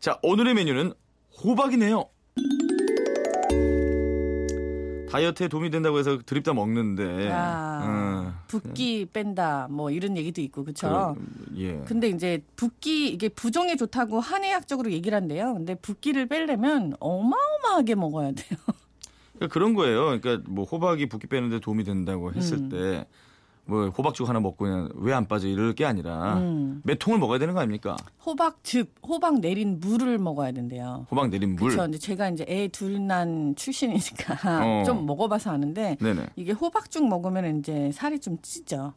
자, 오늘의 메뉴는 호박이네요. 다이어트에 도움이 된다고 해서 드립다 먹는데 아, 어, 붓기 뺀다 뭐 이런 얘기도 있고 그렇죠. 그, 예. 근데 이제 붓기 이게 부종에 좋다고 한의학적으로 얘기를 한대요. 근데 붓기를 빼려면 어마어마하게 먹어야 돼요. 그러니까 그런 거예요. 그러니까 뭐 호박이 붓기 빼는데 도움이 된다고 했을 음. 때 뭐 호박죽 하나 먹고 그냥 왜 안 빠져 이럴 게 아니라 음. 몇 통을 먹어야 되는 거 아닙니까? 호박즙, 호박 내린 물을 먹어야 된대요. 호박 내린 물. 그렇죠. 이제 제가 이제 애 둘 난 출신이니까 어. 좀 먹어봐서 아는데 네네. 이게 호박죽 먹으면 이제 살이 좀 찌죠.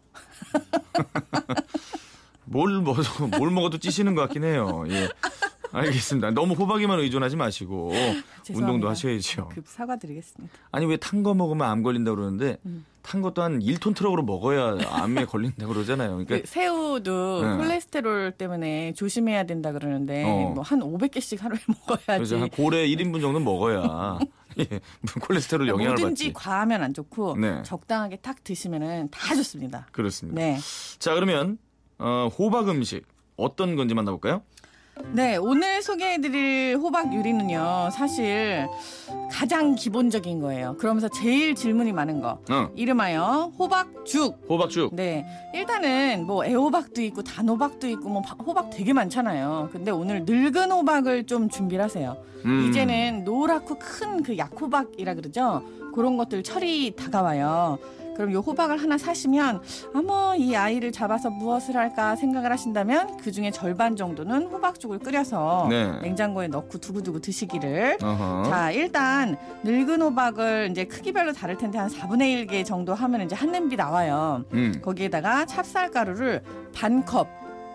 뭘 먹어도 뭘 먹어도 찌시는 것 같긴 해요. 예. 알겠습니다. 너무 호박에만 의존하지 마시고. 운동도 하셔야죠. 급 사과드리겠습니다. 아니 왜 탄 거 먹으면 암 걸린다 고 그러는데 음. 탄 것도 한 1톤 트럭으로 먹어야 암에 걸린다 고 그러잖아요. 그러니까 그 새우도 네. 콜레스테롤 때문에 조심해야 된다 그러는데 어. 뭐한 500개씩 하루에 먹어야지. 그래서 한 고래 1인분 정도는 먹어야 예, 콜레스테롤 영향을 뭐든지 받지. 과하면 안 좋고 네. 적당하게 탁 드시면은 다 좋습니다. 그렇습니다. 네. 자 그러면 어, 호박 음식 어떤 건지 만나볼까요? 네, 오늘 소개해드릴 호박 요리는요, 사실 가장 기본적인 거예요. 그러면서 제일 질문이 많은 거. 어, 이름하여 호박죽. 호박죽. 네, 일단은 뭐 애호박도 있고 단호박도 있고 뭐 바- 호박 되게 많잖아요. 근데 오늘 늙은 호박을 좀 준비를 하세요. 음. 이제는 노랗고 큰 그 약호박이라 그러죠. 그런 것들 철이 다가와요. 그럼 요 호박을 하나 사시면 아마 이 아이를 잡아서 무엇을 할까 생각을 하신다면 그 중에 절반 정도는 호박죽을 끓여서 네. 냉장고에 넣고 두고두고 드시기를. 어허. 자 일단 늙은 호박을 이제 크기별로 다를 텐데 한 4분의 1개 정도 하면 이제 한 냄비 나와요. 음. 거기에다가 찹쌀가루를 반 컵,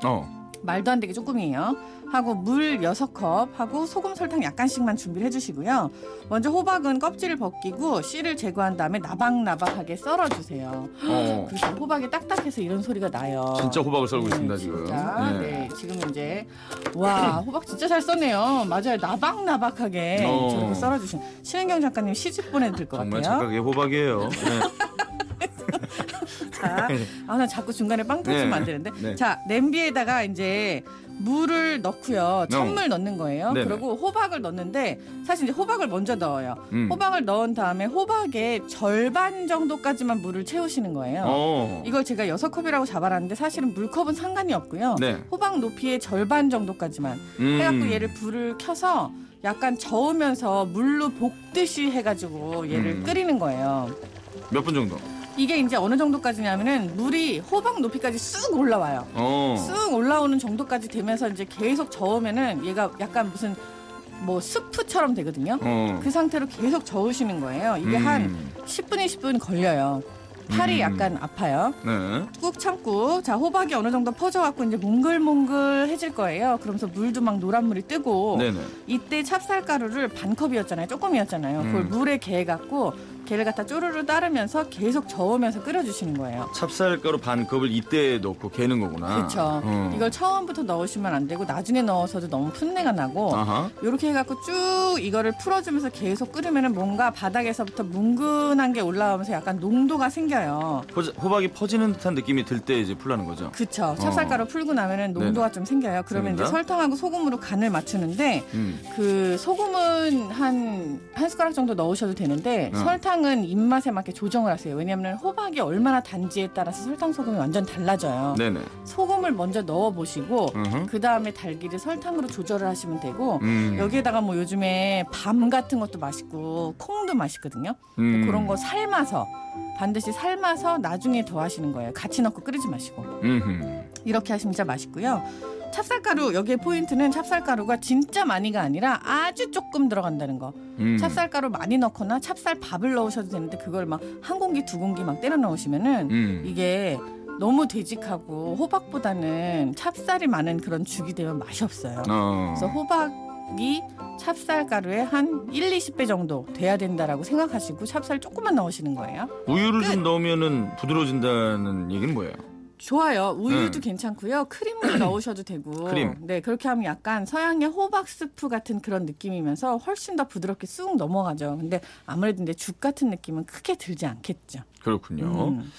어. 말도 안 되게 조금이에요. 하고 물 6컵 하고 소금 설탕 약간씩만 준비를 해주시고요. 먼저 호박은 껍질을 벗기고 씨를 제거한 다음에 나박나박하게 썰어주세요. 어. 그래서 호박이 딱딱해서 이런 소리가 나요. 진짜 호박을 썰고 네, 있습니다 지금. 진짜. 예. 네, 지금 이제 와 호박 진짜 잘 써네요. 맞아요, 나박나박하게 어. 저렇게 썰어주신 신은경 작가님 시집 보내도 될것 정말 같아요. 착하게 호박이에요. 네. 자, 아, 나 자꾸 중간에 빵 터지면 네. 안 되는데. 네. 자, 냄비에다가 이제 물을 넣고요. 찬물 넣는 거예요. 어. 네네. 그리고 호박을 넣는데 사실 이제 호박을 먼저 넣어요. 음. 호박을 넣은 다음에 호박의 절반 정도까지만 물을 채우시는 거예요. 어. 이걸 제가 여섯 컵이라고 잡아놨는데 사실은 물컵은 상관이 없고요. 네. 호박 높이의 절반 정도까지만 음. 해갖고 얘를 불을 켜서 약간 저으면서 물로 볶듯이 해가지고 얘를 음. 끓이는 거예요. 몇 분 정도? 이게 이제 어느 정도까지냐면은 물이 호박 높이까지 쑥 올라와요. 어. 쑥 올라오는 정도까지 되면서 이제 계속 저으면은 얘가 약간 무슨 뭐 스프처럼 되거든요. 어. 그 상태로 계속 저으시는 거예요. 이게 음. 한 10분, 20분 걸려요. 팔이 음. 약간 아파요. 네. 꾹 참고 자 호박이 어느 정도 퍼져갖고 이제 몽글몽글해질 거예요. 그러면서 물도 막 노란물이 뜨고 네네. 이때 찹쌀가루를 반 컵이었잖아요. 조금이었잖아요. 그걸 음. 물에 개갖고 개를 갖다 쪼르르 따르면서 계속 저으면서 끓여주시는 거예요. 찹쌀가루 반 컵을 이때 넣고 개는 거구나. 그렇죠. 어. 이걸 처음부터 넣으시면 안 되고 나중에 넣어서도 너무 풋내가 나고. 이렇게 해갖고 쭉 이거를 풀어주면서 계속 끓이면은 뭔가 바닥에서부터 뭉근한 게 올라오면서 약간 농도가 생겨요. 호자- 호박이 퍼지는 듯한 느낌이 들 때 이제 풀라는 거죠. 그쵸. 찹쌀가루 풀고 나면은 농도가 좀 생겨요. 그러면 이제 어. 생긴다? 설탕하고 소금으로 간을 맞추는데 음. 그 소금은 한, 한 숟가락 정도 넣으셔도 되는데 어. 설탕 은 입맛에 맞게 조정을 하세요. 왜냐하면 호박이 얼마나 단지에 따라서 설탕, 소금이 완전 달라져요. 네네. 소금을 먼저 넣어 보시고 음흠. 그 다음에 달기를 설탕으로 조절을 하시면 되고 음. 여기에다가 뭐 요즘에 밤 같은 것도 맛있고 콩도 맛있거든요. 음. 그런 거 삶아서 반드시 삶아서 나중에 더 하시는 거예요. 같이 넣고 끓이지 마시고 음흠. 이렇게 하시면 진짜 맛있고요. 찹쌀가루 여기에 포인트는 찹쌀가루가 진짜 많이가 아니라 아주 조금 들어간다는 거. 음. 찹쌀가루 많이 넣거나 찹쌀밥을 넣으셔도 되는데 그걸 막 한 공기 두 공기 막 때려 넣으시면은 음. 이게 너무 되직하고 호박보다는 찹쌀이 많은 그런 죽이 되면 맛이 없어요. 어. 그래서 호박이 찹쌀가루의 한 1, 20배 정도 돼야 된다라고 생각하시고 찹쌀 조금만 넣으시는 거예요. 우유를 끝. 좀 넣으면은 부드러워진다는 얘기는 뭐예요? 좋아요. 우유도 음. 괜찮고요. 크림을 넣으셔도 되고. 크림. 네, 그렇게 하면 약간 서양의 호박 스프 같은 그런 느낌이면서 훨씬 더 부드럽게 쑥 넘어가죠. 근데 아무래도 근데 죽 같은 느낌은 크게 들지 않겠죠. 그렇군요. 음.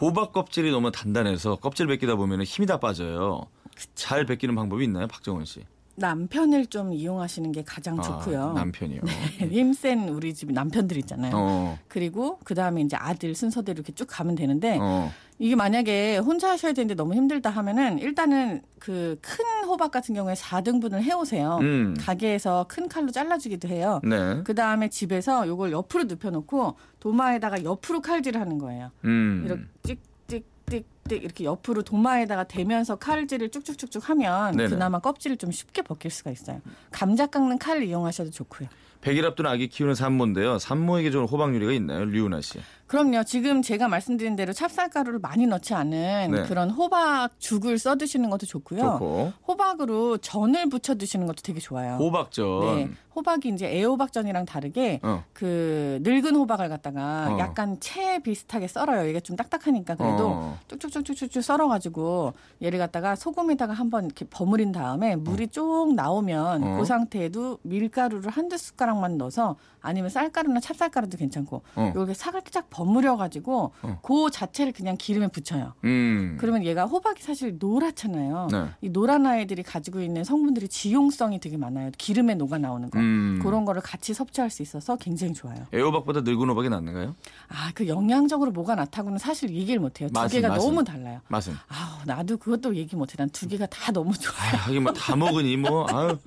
호박 껍질이 너무 단단해서 껍질 벗기다 보면 힘이 다 빠져요. 잘 벗기는 방법이 있나요, 박정원 씨? 남편을 좀 이용하시는 게 가장 아, 좋고요. 남편이요. 힘센 우리 집 남편들 있잖아요. 어. 그리고 그 다음에 이제 아들 순서대로 이렇게 쭉 가면 되는데 어. 이게 만약에 혼자 하셔야 되는데 너무 힘들다 하면은 일단은 그 큰 호박 같은 경우에 4등분을 해오세요. 음. 가게에서 큰 칼로 잘라주기도 해요. 네. 그 다음에 집에서 요걸 옆으로 눕혀놓고 도마에다가 옆으로 칼질을 하는 거예요. 음. 이렇게 찍찍 찍찍 이렇게 옆으로 도마에다가 대면서 칼질을 쭉쭉쭉쭉 하면 네네. 그나마 껍질을 좀 쉽게 벗길 수가 있어요. 감자 깎는 칼을 이용하셔도 좋고요. 100일 앞둔 아기 키우는 산모인데요. 산모에게 좋은 호박 요리가 있나요? 류은아 씨. 그럼요. 지금 제가 말씀드린 대로 찹쌀가루를 많이 넣지 않은 네. 그런 호박 죽을 써 드시는 것도 좋고요. 좋고. 호박으로 전을 부쳐 드시는 것도 되게 좋아요. 호박전. 네. 호박이 이제 애호박전이랑 다르게 어. 그 늙은 호박을 갖다가 어. 약간 채 비슷하게 썰어요. 이게 좀 딱딱하니까 그래도 어. 쭉쭉쭉 쭉쭉 썰어가지고 얘를 갖다가 소금에다가 한번 이렇게 버무린 다음에 물이 쭉 나오면 어. 그 상태에도 밀가루를 한두 숟가락만 넣어서 아니면 쌀가루나 찹쌀가루도 괜찮고 어. 이렇게 살짝 버무려가지고 어. 그 자체를 그냥 기름에 붙여요. 음. 그러면 얘가 호박이 사실 노랗잖아요. 네. 이 노란 아이들이 가지고 있는 성분들이 지용성이 되게 많아요. 기름에 녹아 나오는 거. 음. 그런 거를 같이 섭취할 수 있어서 굉장히 좋아요. 애호박보다 늙은 호박이 낫는가요? 아, 그 영양적으로 뭐가 낫다고는 사실 얘기를 못 해요. 두 맛은, 개가 맛은. 너무 달라요. 맛은. 아우, 나도 그것도 얘기 못 해. 난 두 개가 다 너무 좋아. 아, 하긴 뭐다 먹으니 뭐 아유,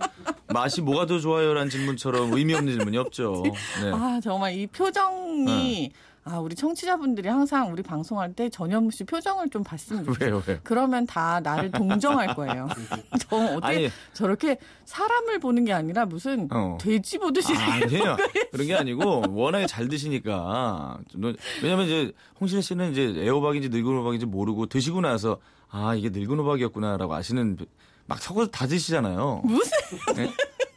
맛이 뭐가 더 좋아요라는 질문처럼 의미 없는 질문이 없죠. 네. 아, 정말 이 표정이 아, 우리 청취자분들이 항상 우리 방송할 때 전현무 씨 표정을 좀 봤으면 좋겠어요. 그러면 다 나를 동정할 거예요. 저 어떻게. 저렇게 사람을 보는 게 아니라 무슨 어. 돼지 보듯이 아, 아니에요. 그런 게 아니고 워낙에 잘 드시니까. 왜냐면 이제 홍신혜 씨는 이제 애호박인지 늙은 호박인지 모르고 드시고 나서 아 이게 늙은 호박이었구나라고 아시는 막 섞어서 다 드시잖아요. 무슨 예?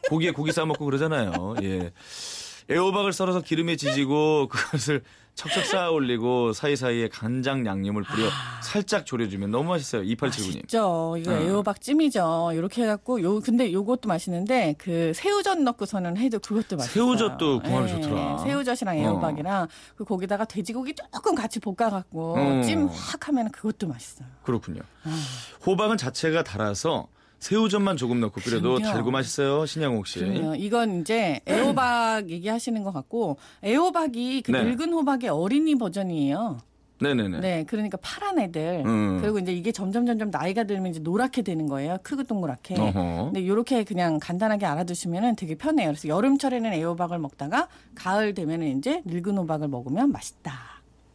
고기에 고기 싸 먹고 그러잖아요. 예. 애호박을 썰어서 기름에 지지고 그것을 척척 쌓아 올리고 사이사이에 간장 양념을 뿌려 살짝 졸여주면 너무 맛있어요. 2879님. 맛있죠. 이거 어. 애호박 찜이죠. 이렇게 해갖고 요 근데 요것도 맛있는데 그 새우젓 넣고서는 해도 그것도 맛있어요. 새우젓도 궁합이 예, 좋더라. 새우젓이랑 애호박이랑 그 거기다가 돼지고기 조금 같이 볶아갖고 어. 찜 확 하면 그것도 맛있어요. 그렇군요. 아. 호박은 자체가 달아서 새우젓만 조금 넣고 끓여도 그럼요. 달고 맛있어요. 신양옥 씨. 그럼요. 이건 이제 애호박 얘기하시는 것 같고 애호박이 그 네. 늙은 호박의 어린이 버전이에요. 네네네. 네, 그러니까 파란 애들. 음. 그리고 이제 이게 점점 점점 나이가 들면 이제 노랗게 되는 거예요. 크고 동그랗게. 어허. 근데 이렇게 그냥 간단하게 알아두시면 되게 편해요. 그래서 여름철에는 애호박을 먹다가 가을 되면은 이제 늙은 호박을 먹으면 맛있다.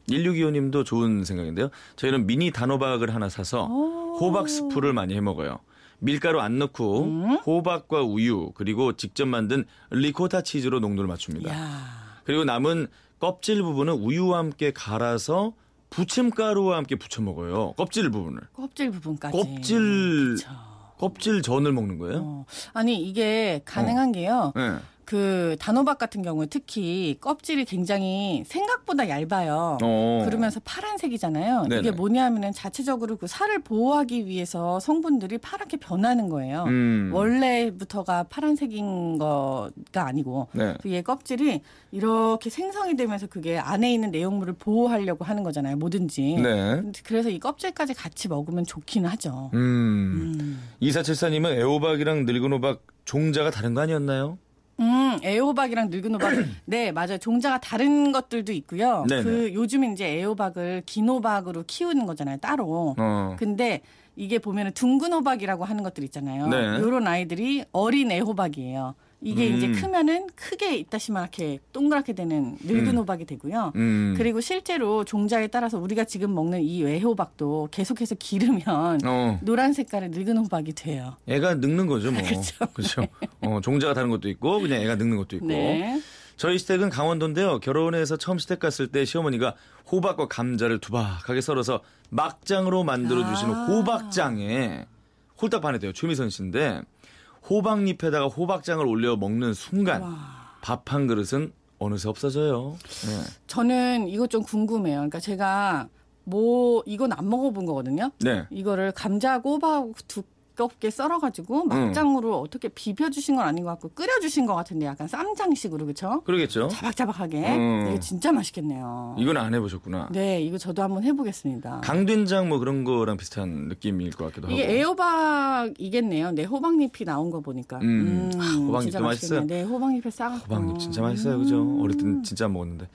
1625님도 좋은 생각인데요. 저희는 미니 단호박을 하나 사서 오. 호박 스프를 많이 해 먹어요. 밀가루 안 넣고 음. 호박과 우유 그리고 직접 만든 리코타 치즈로 농도를 맞춥니다. 야. 그리고 남은 껍질 부분은 우유와 함께 갈아서 부침가루와 함께 부쳐 먹어요. 껍질 부분을. 껍질 부분까지. 껍질 그쵸. 껍질 전을 먹는 거예요? 어. 아니 이게 가능한 게요. 네. 그 단호박 같은 경우에 특히 껍질이 굉장히 생각보다 얇아요. 어. 그러면서 파란색이잖아요. 네네. 이게 뭐냐면은 자체적으로 그 살을 보호하기 위해서 성분들이 파랗게 변하는 거예요. 음. 원래부터가 파란색인 거가 아니고 네. 그얘 껍질이 이렇게 생성이 되면서 그게 안에 있는 내용물을 보호하려고 하는 거잖아요. 뭐든지. 네. 그래서 이 껍질까지 같이 먹으면 좋긴 하죠. 음. 음. 이사칠사님은 애호박이랑 늙은 호박 종자가 다른 거 아니었나요? 음, 애호박이랑 늙은 호박. 네, 맞아요. 종자가 다른 것들도 있고요. 네네. 그 요즘 이제 애호박을 긴 호박으로 키우는 거잖아요. 따로. 어. 근데 이게 보면은 둥근 호박이라고 하는 것들 있잖아요. 네. 요런 아이들이 어린 애호박이에요. 이게 음. 이제 크면은 크게 이따시만하게 동그랗게 되는 늙은 음. 호박이 되고요. 음. 그리고 실제로 종자에 따라서 우리가 지금 먹는 이 애호박도 계속해서 기르면 어. 노란 색깔의 늙은 호박이 돼요. 애가 늙는 거죠, 뭐. 그렇죠. 그렇죠. 어, 종자가 다른 것도 있고 그냥 애가 늙는 것도 있고. 네. 저희 시댁은 강원도인데요. 결혼해서 처음 시댁 갔을 때 시어머니가 호박과 감자를 두박하게 썰어서 막장으로 만들어 주시는 아. 호박장에 홀딱 반해돼요. 최미선 씨인데 호박잎에다가 호박장을 올려 먹는 순간 와. 밥한 그릇은 어느새 없어져요. 네. 저는 이거 좀 궁금해요. 그러니까 제가 뭐 이건 안 먹어본 거거든요. 네. 이거를 감자하고 호박하고 두 두껍게 썰어가지고 막장으로 어떻게 비벼주신 건 아닌 것 같고 끓여주신 것 같은데 약간 쌈장식으로 그쵸? 그러겠죠. 자박자박하게 음. 이게 진짜 맛있겠네요. 이건 안 해보셨구나. 네, 이거 저도 한번 해보겠습니다. 강된장 뭐 그런 거랑 비슷한 느낌일 것 같기도 이게 하고. 애호박이겠네요. 네, 호박잎이 나온 거 보니까. 음. 아, 호박잎도 진짜 맛있어요. 네, 호박잎에 싸갖고. 호박잎 진짜 맛있어요, 그죠? 어릴 땐 진짜 안 먹었는데.